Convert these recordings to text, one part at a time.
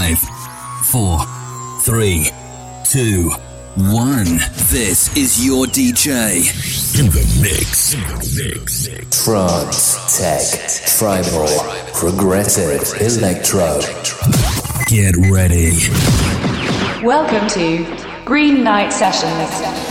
Five, four, three, two, one. This is your DJ. In the mix. In the mix. Trance, tech, tribal, progressive, electro. Get ready. Welcome to Green Night Sessions.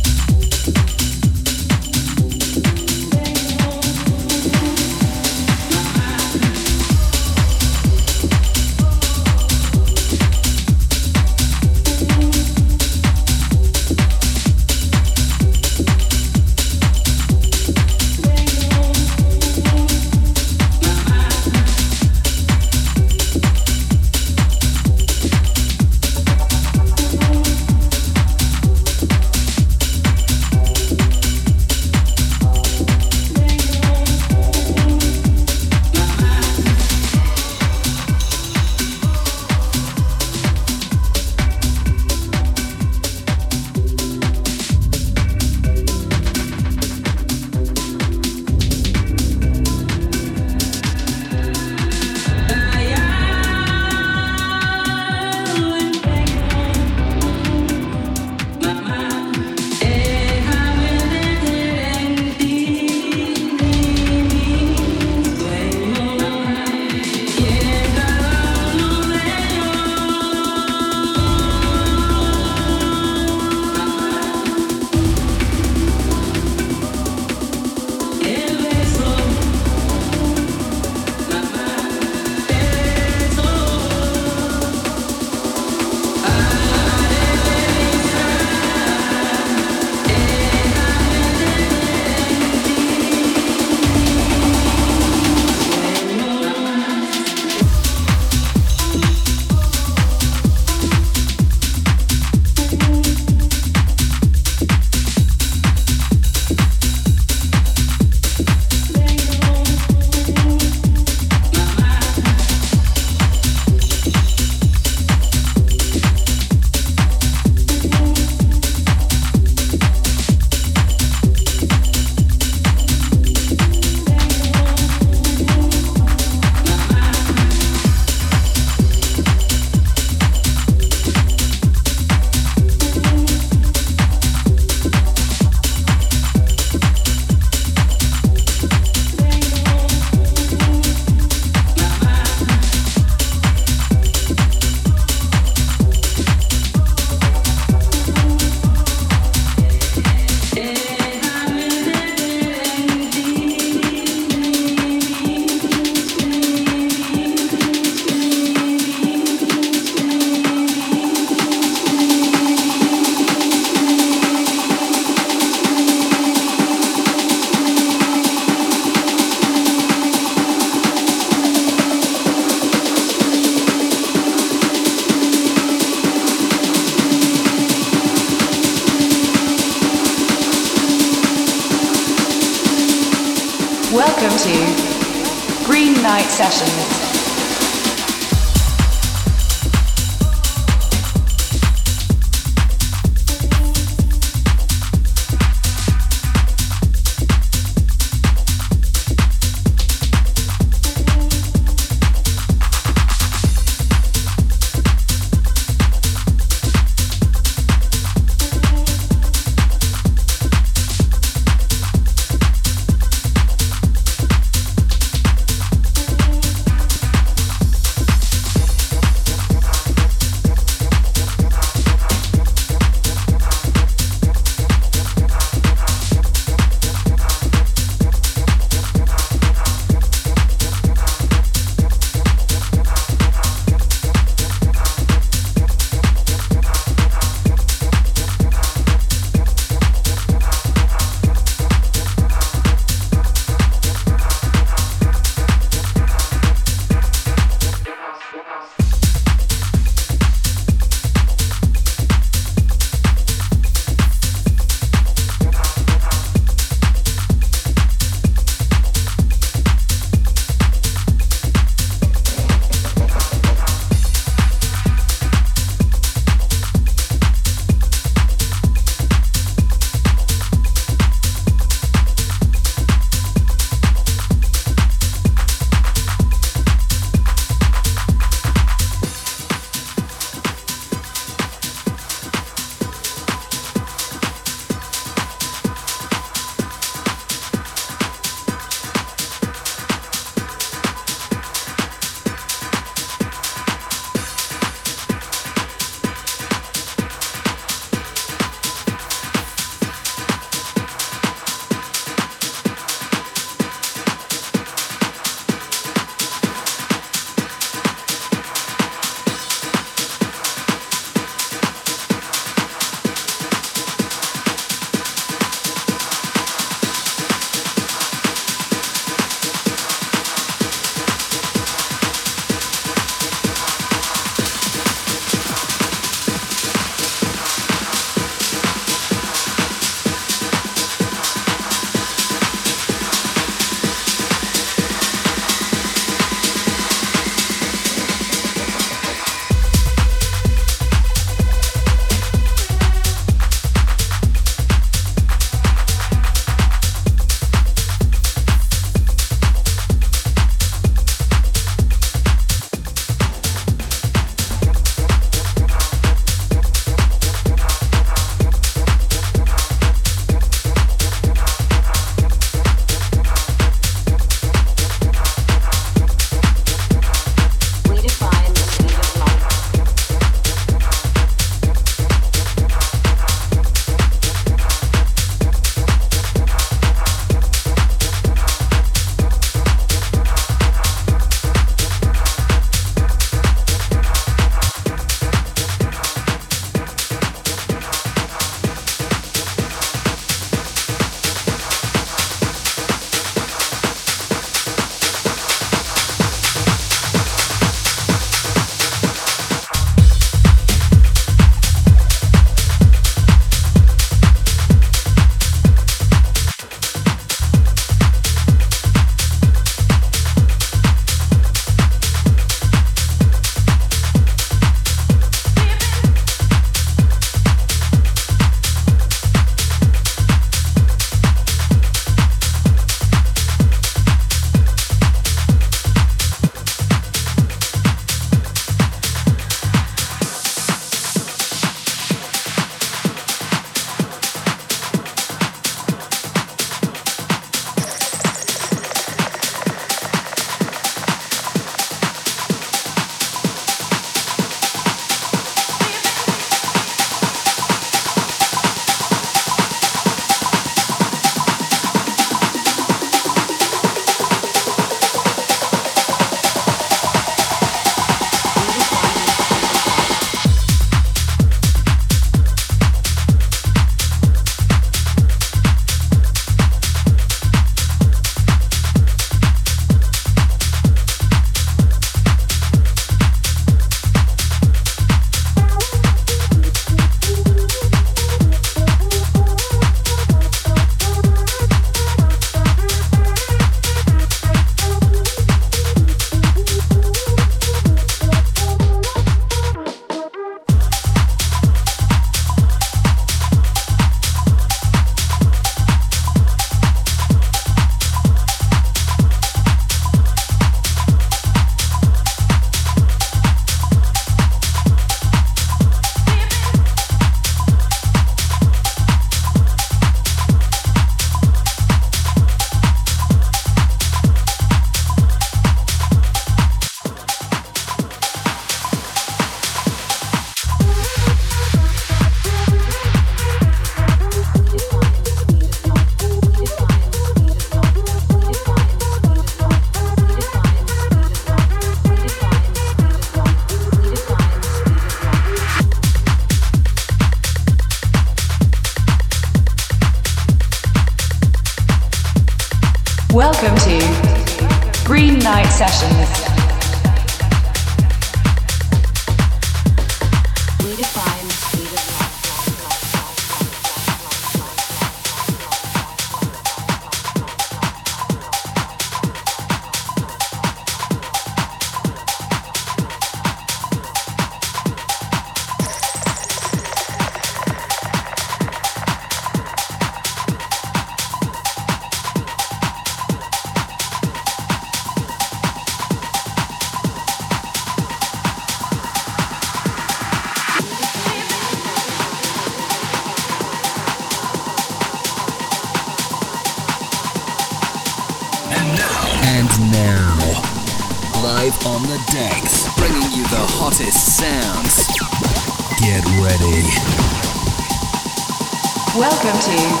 Welcome to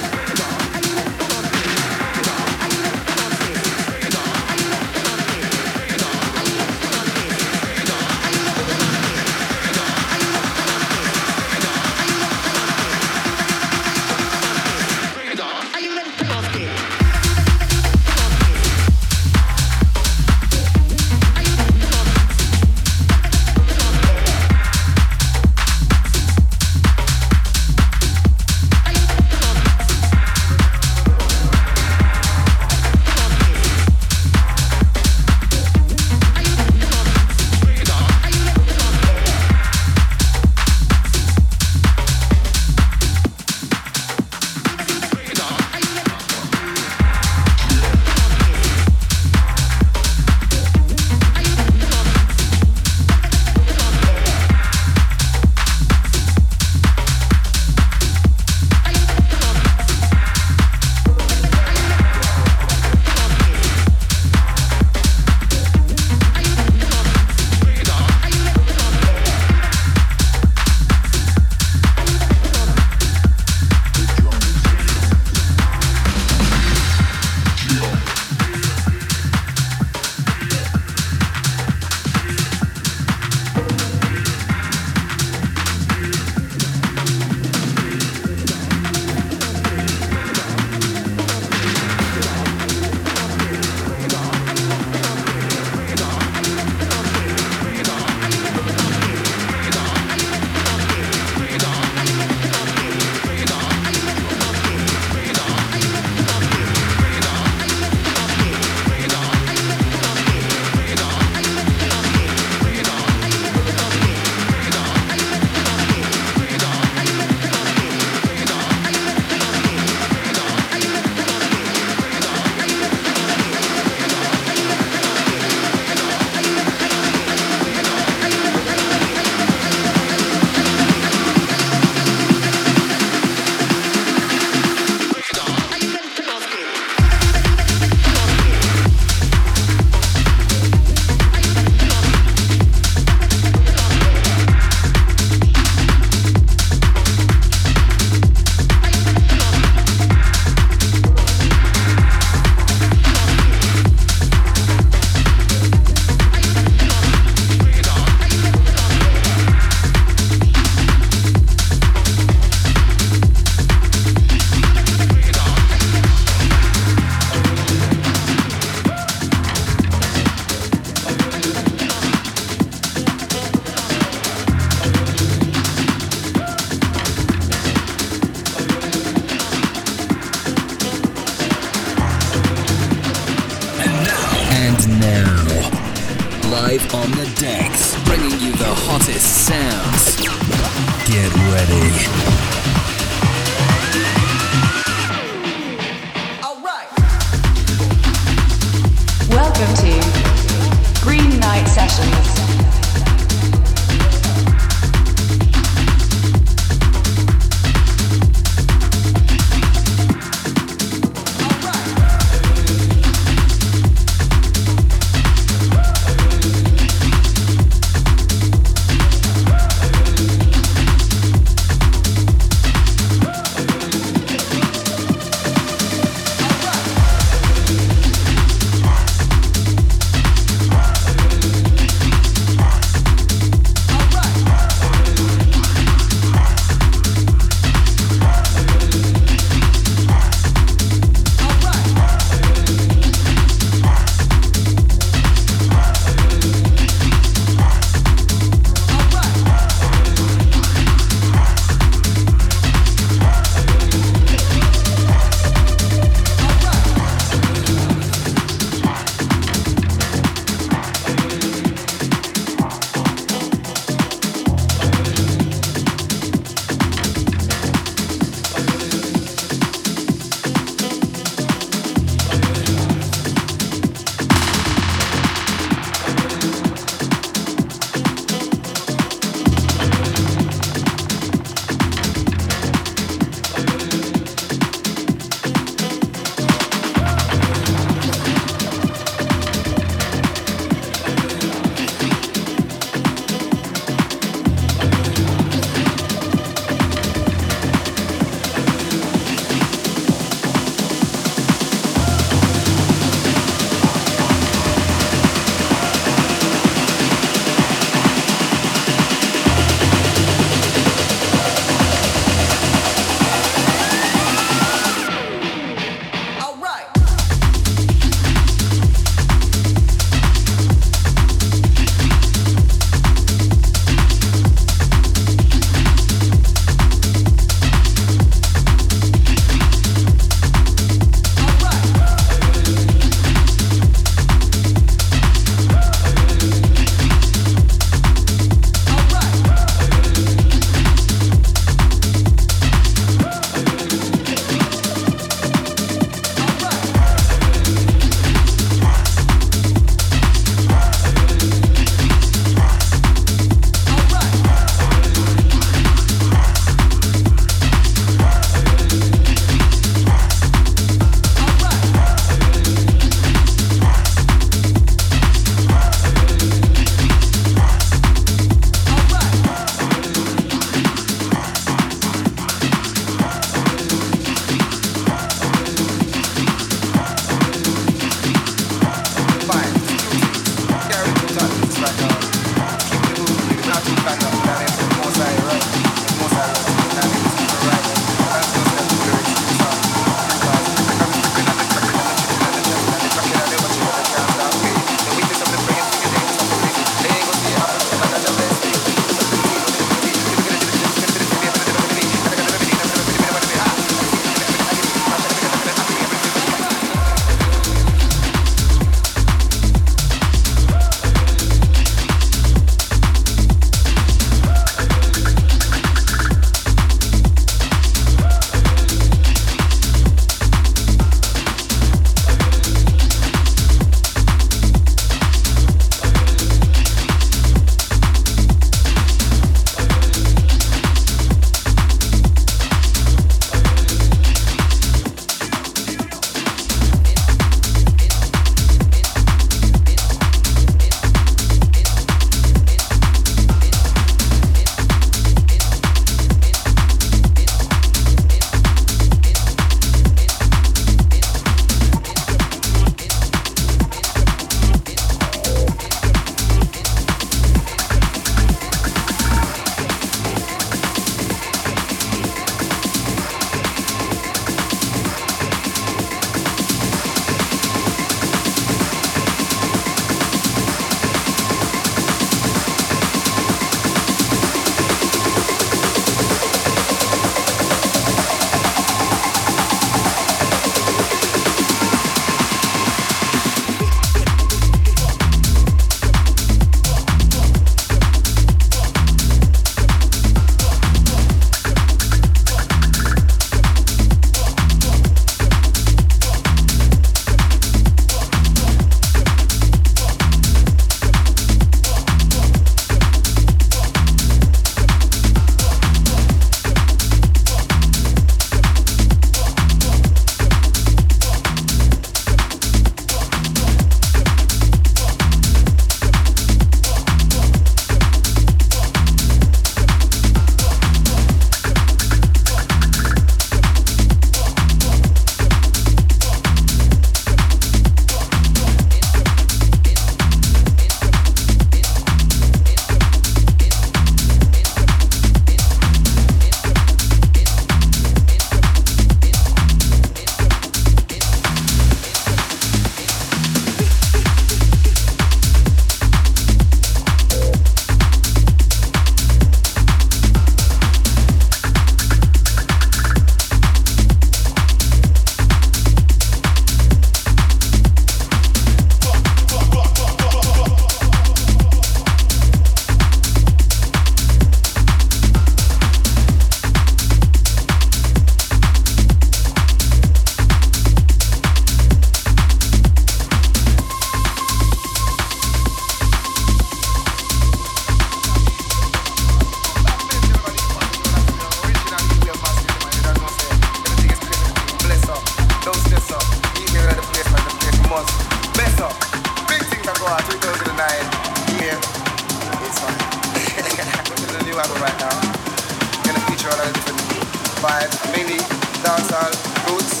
by many dancehall roots,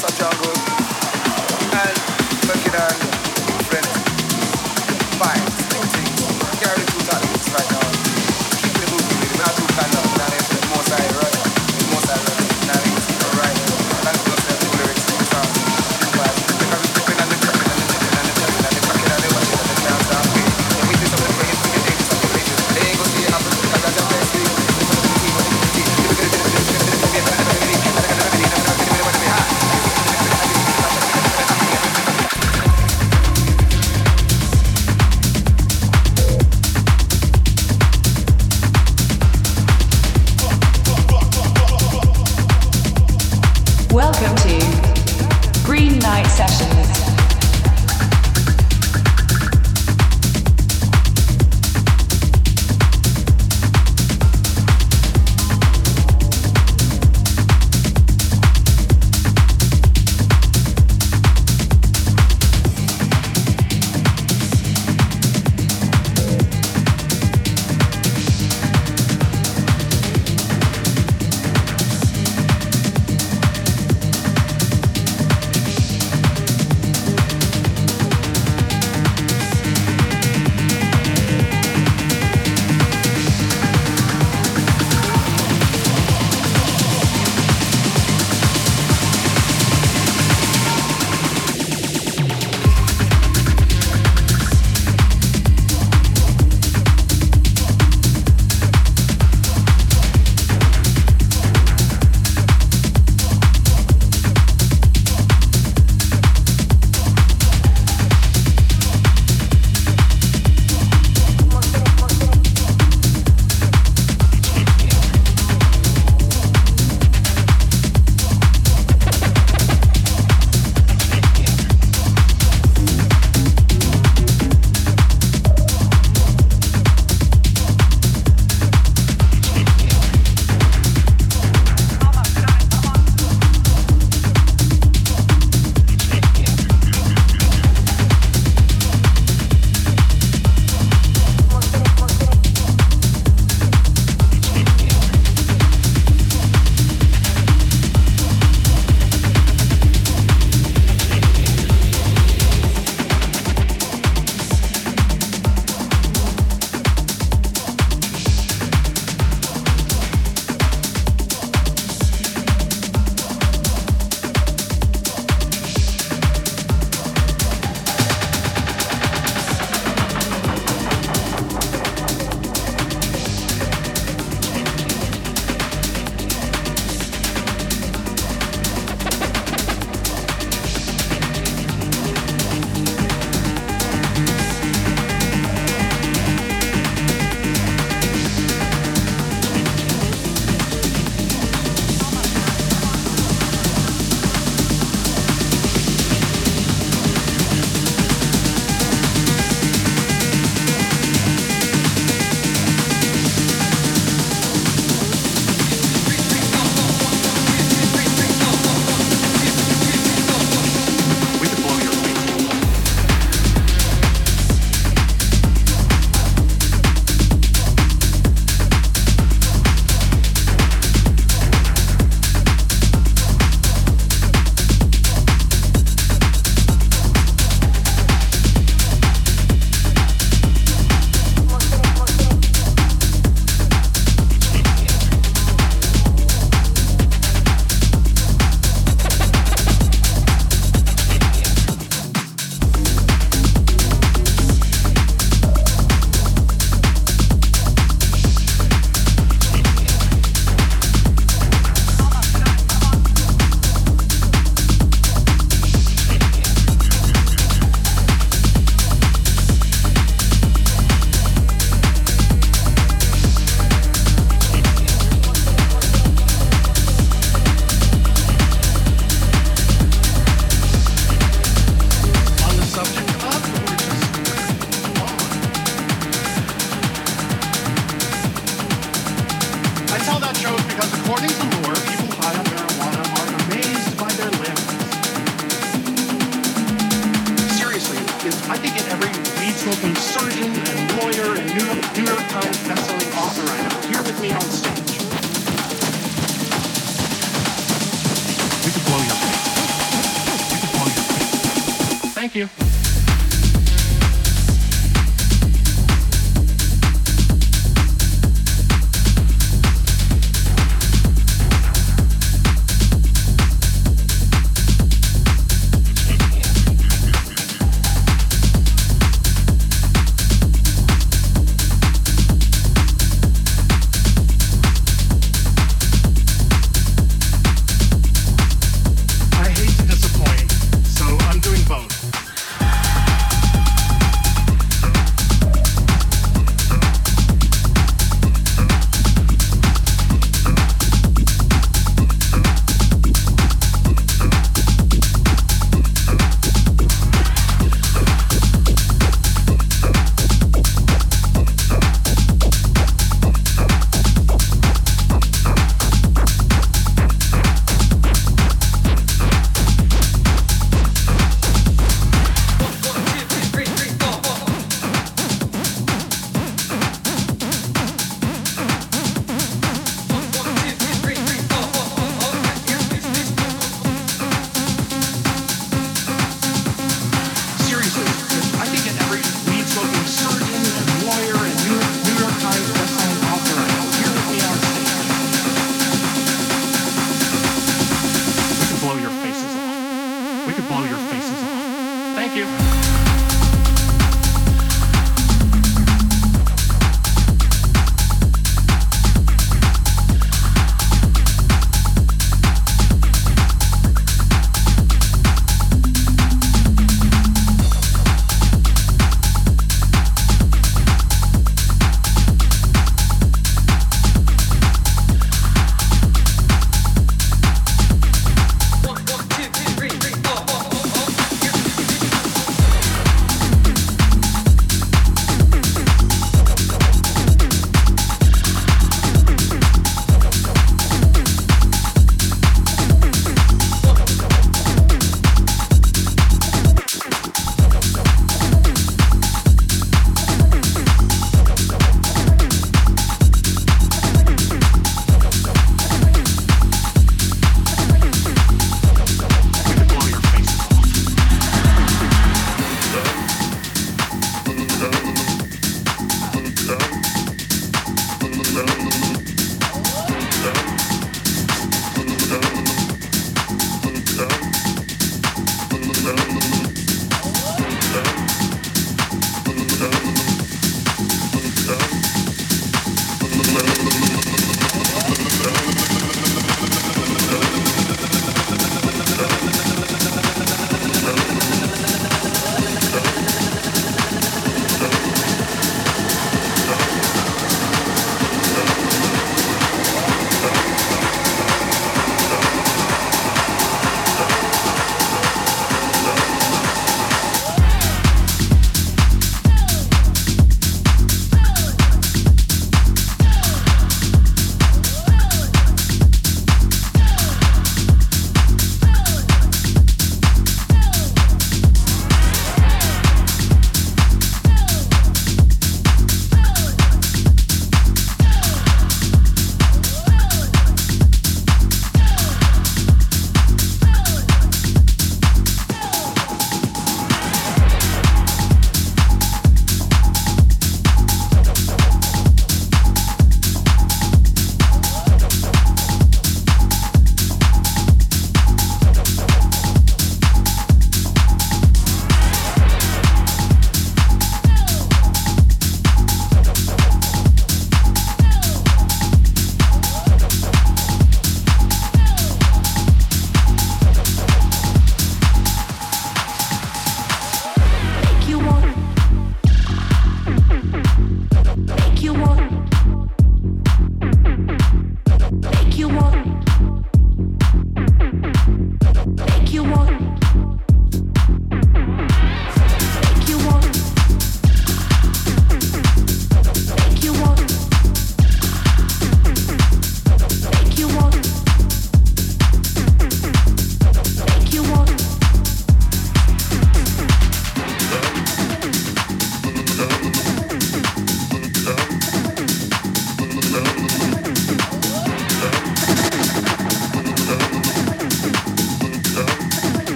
such jungle, good and Macedon.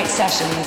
Night Sessions.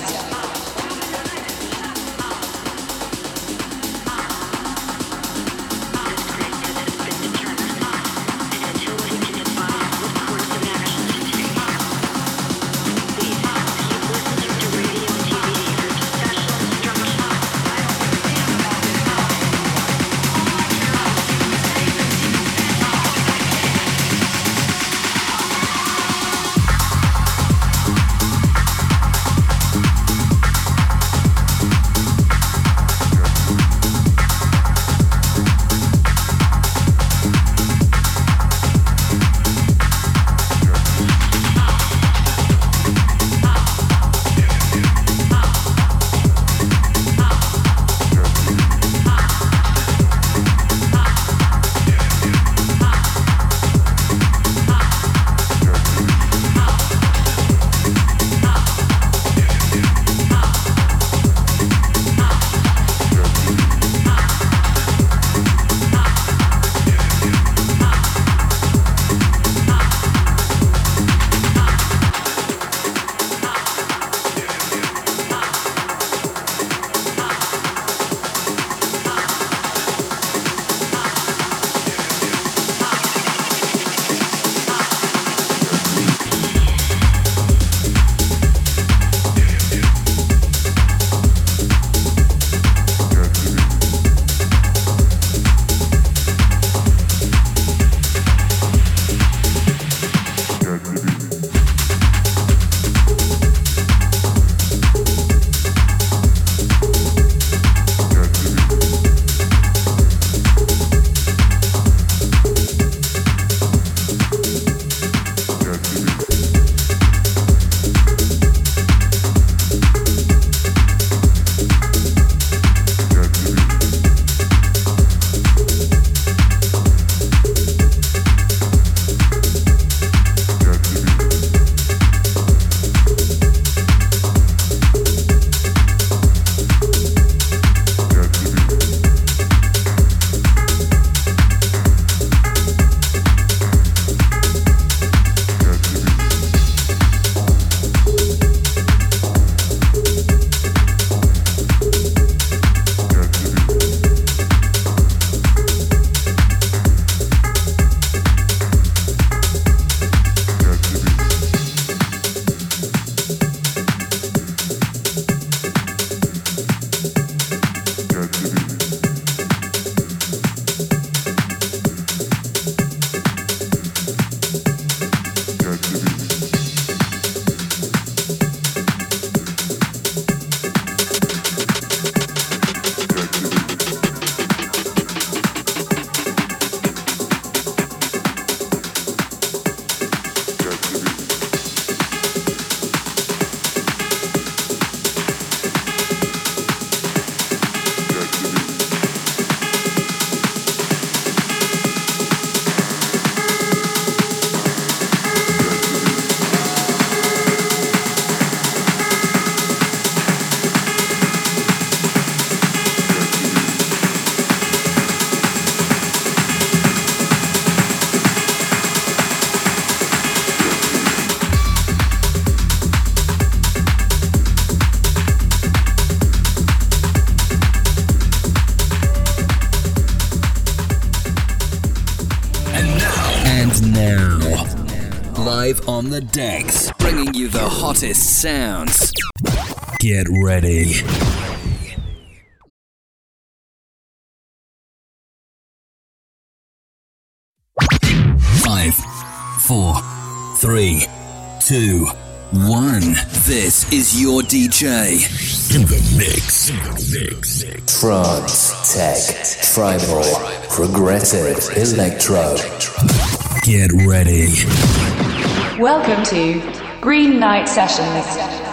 The decks, bringing you the hottest sounds. Get ready. Five, four, three, two, one. This is your DJ. In the mix. In the mix. Trance, tech, tribal, progressive, electro. Get ready. Welcome to Green Night Sessions.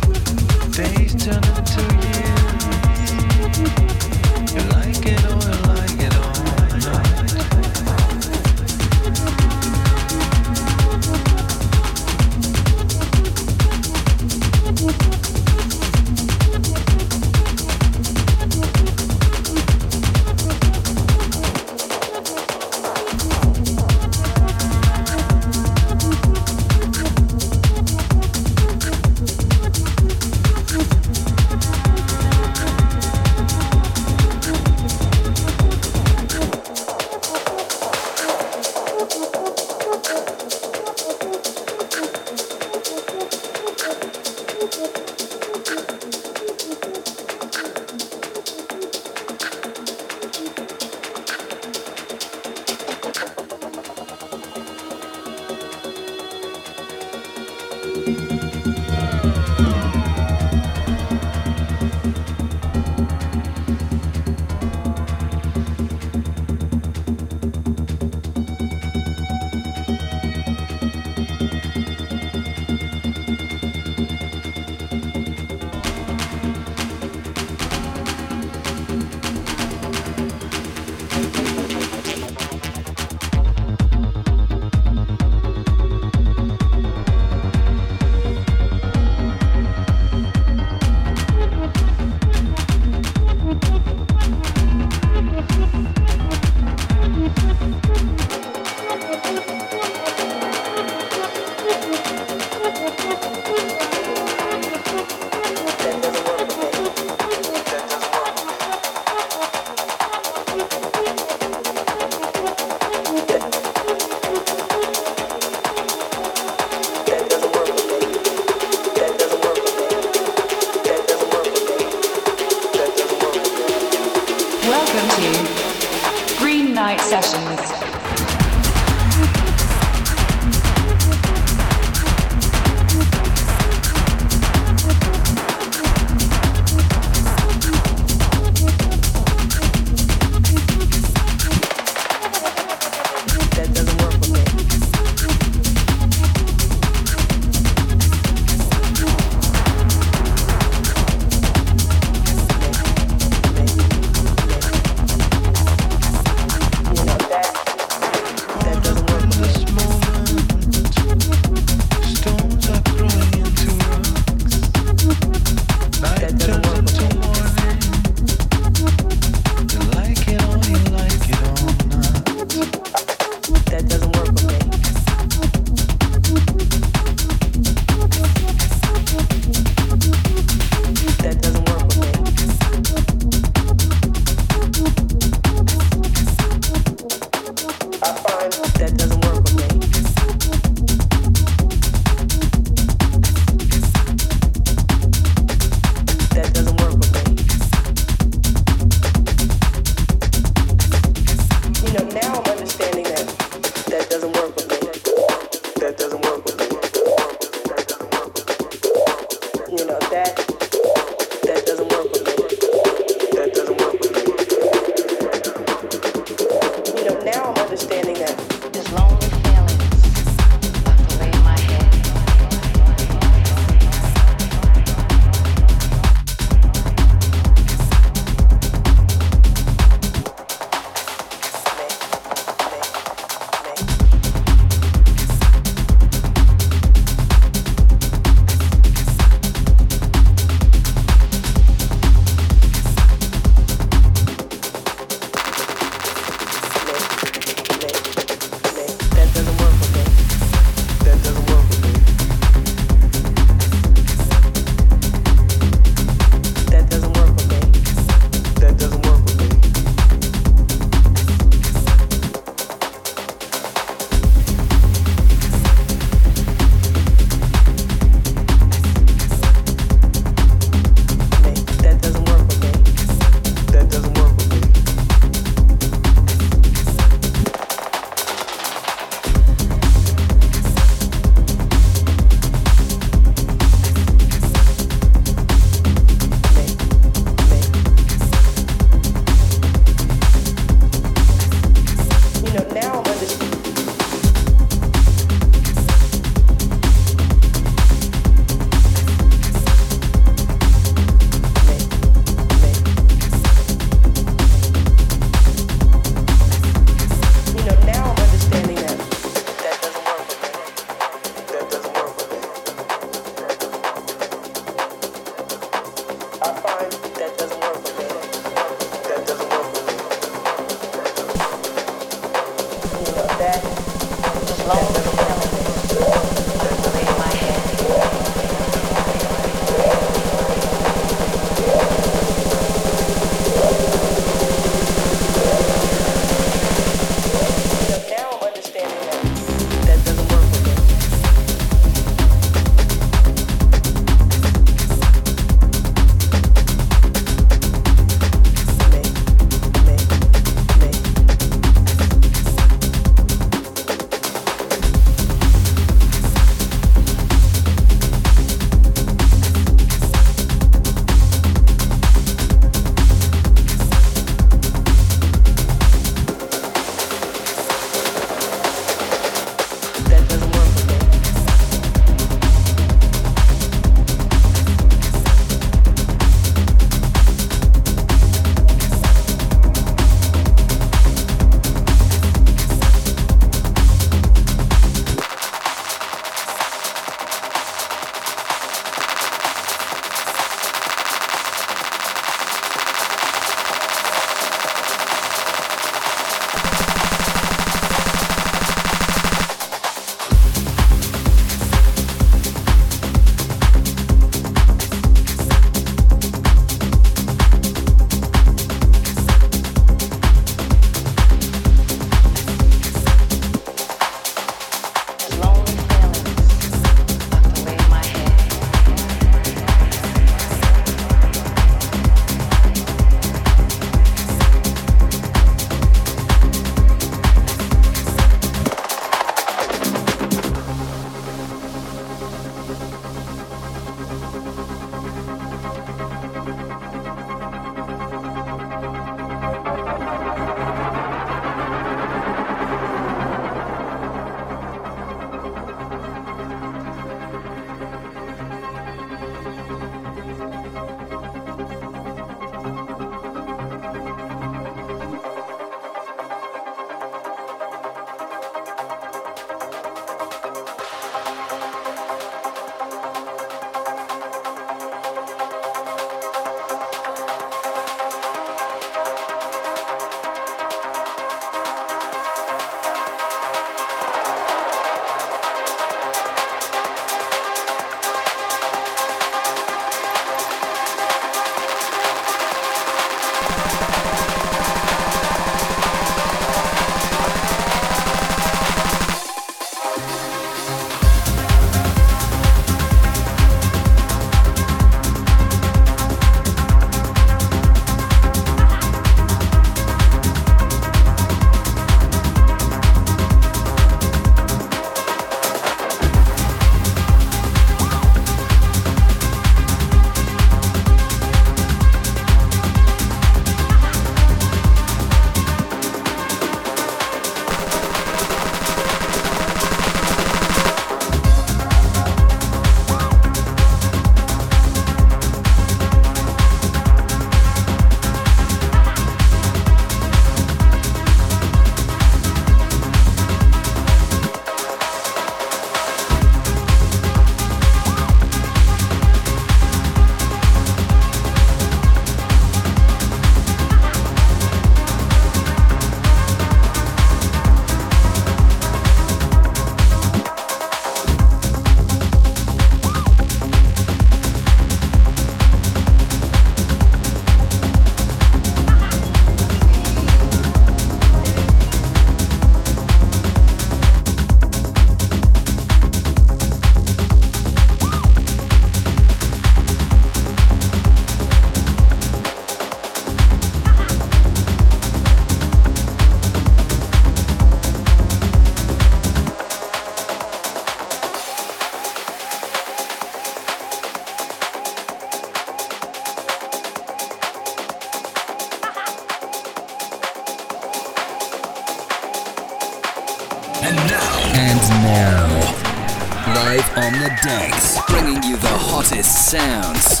Decks, bringing you the hottest sounds.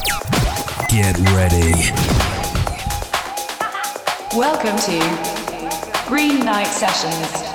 Get ready. Welcome to Green Night Sessions.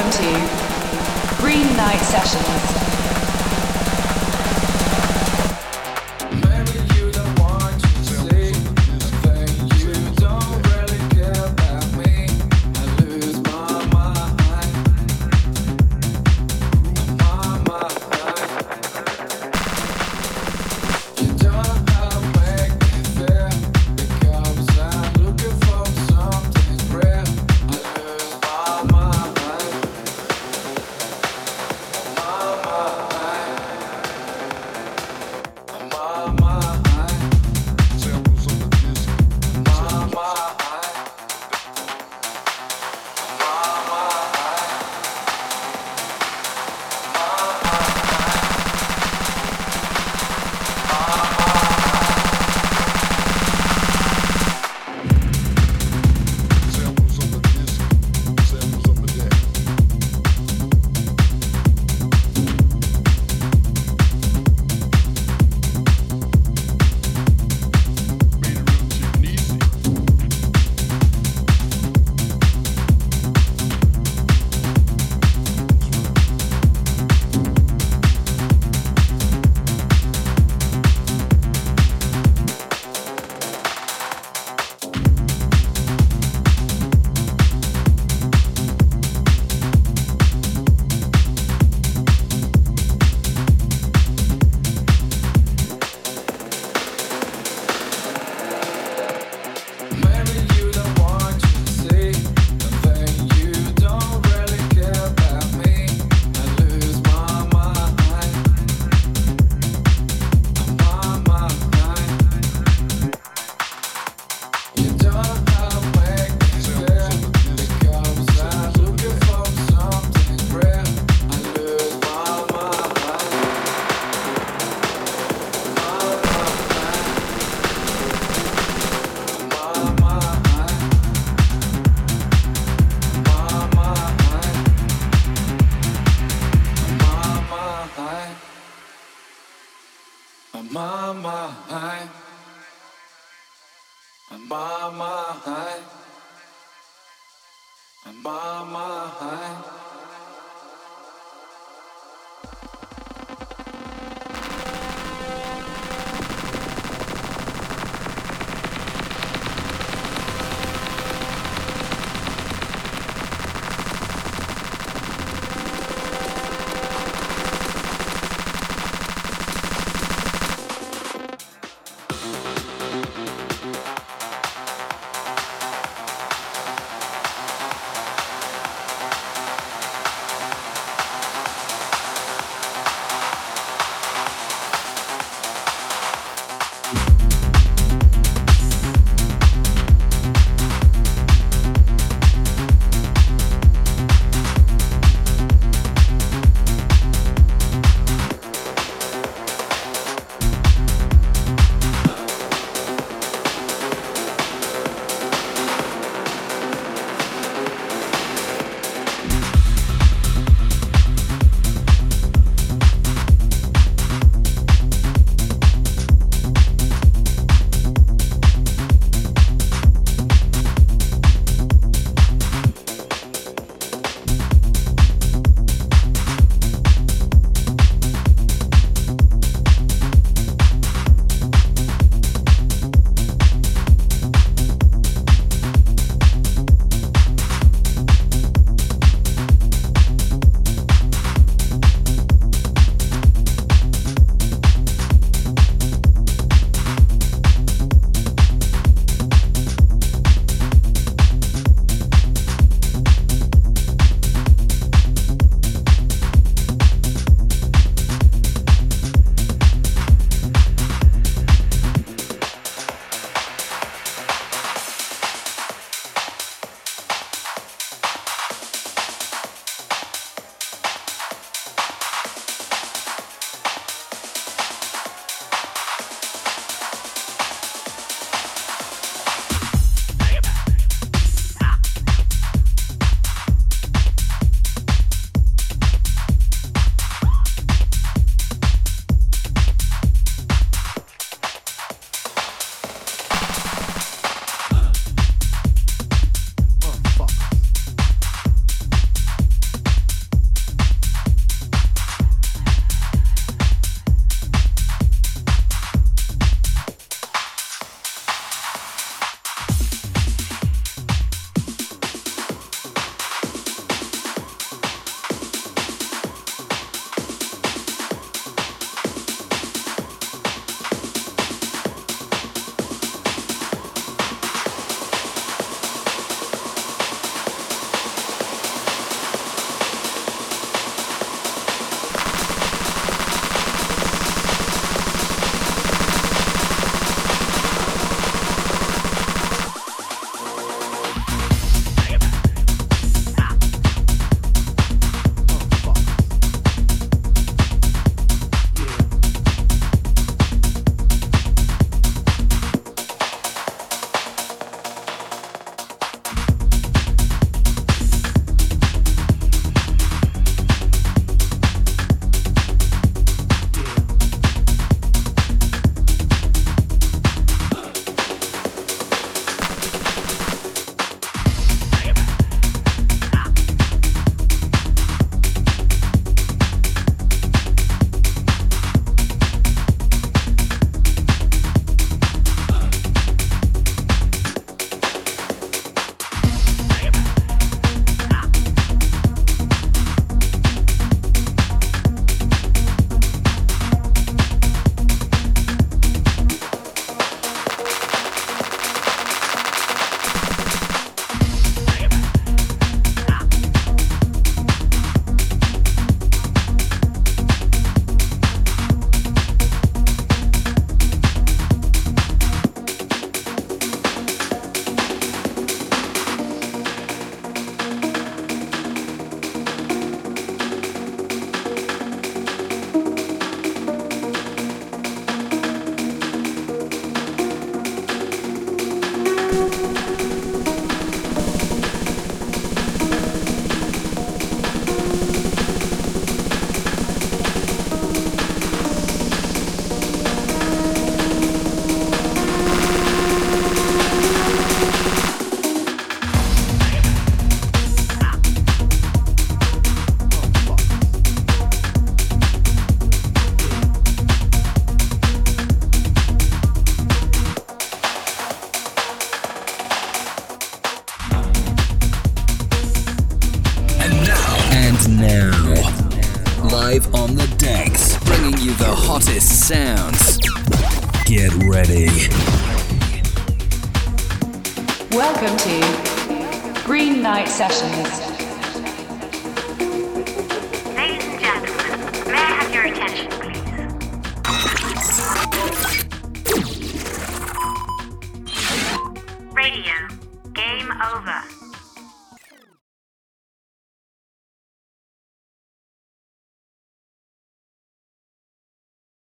70.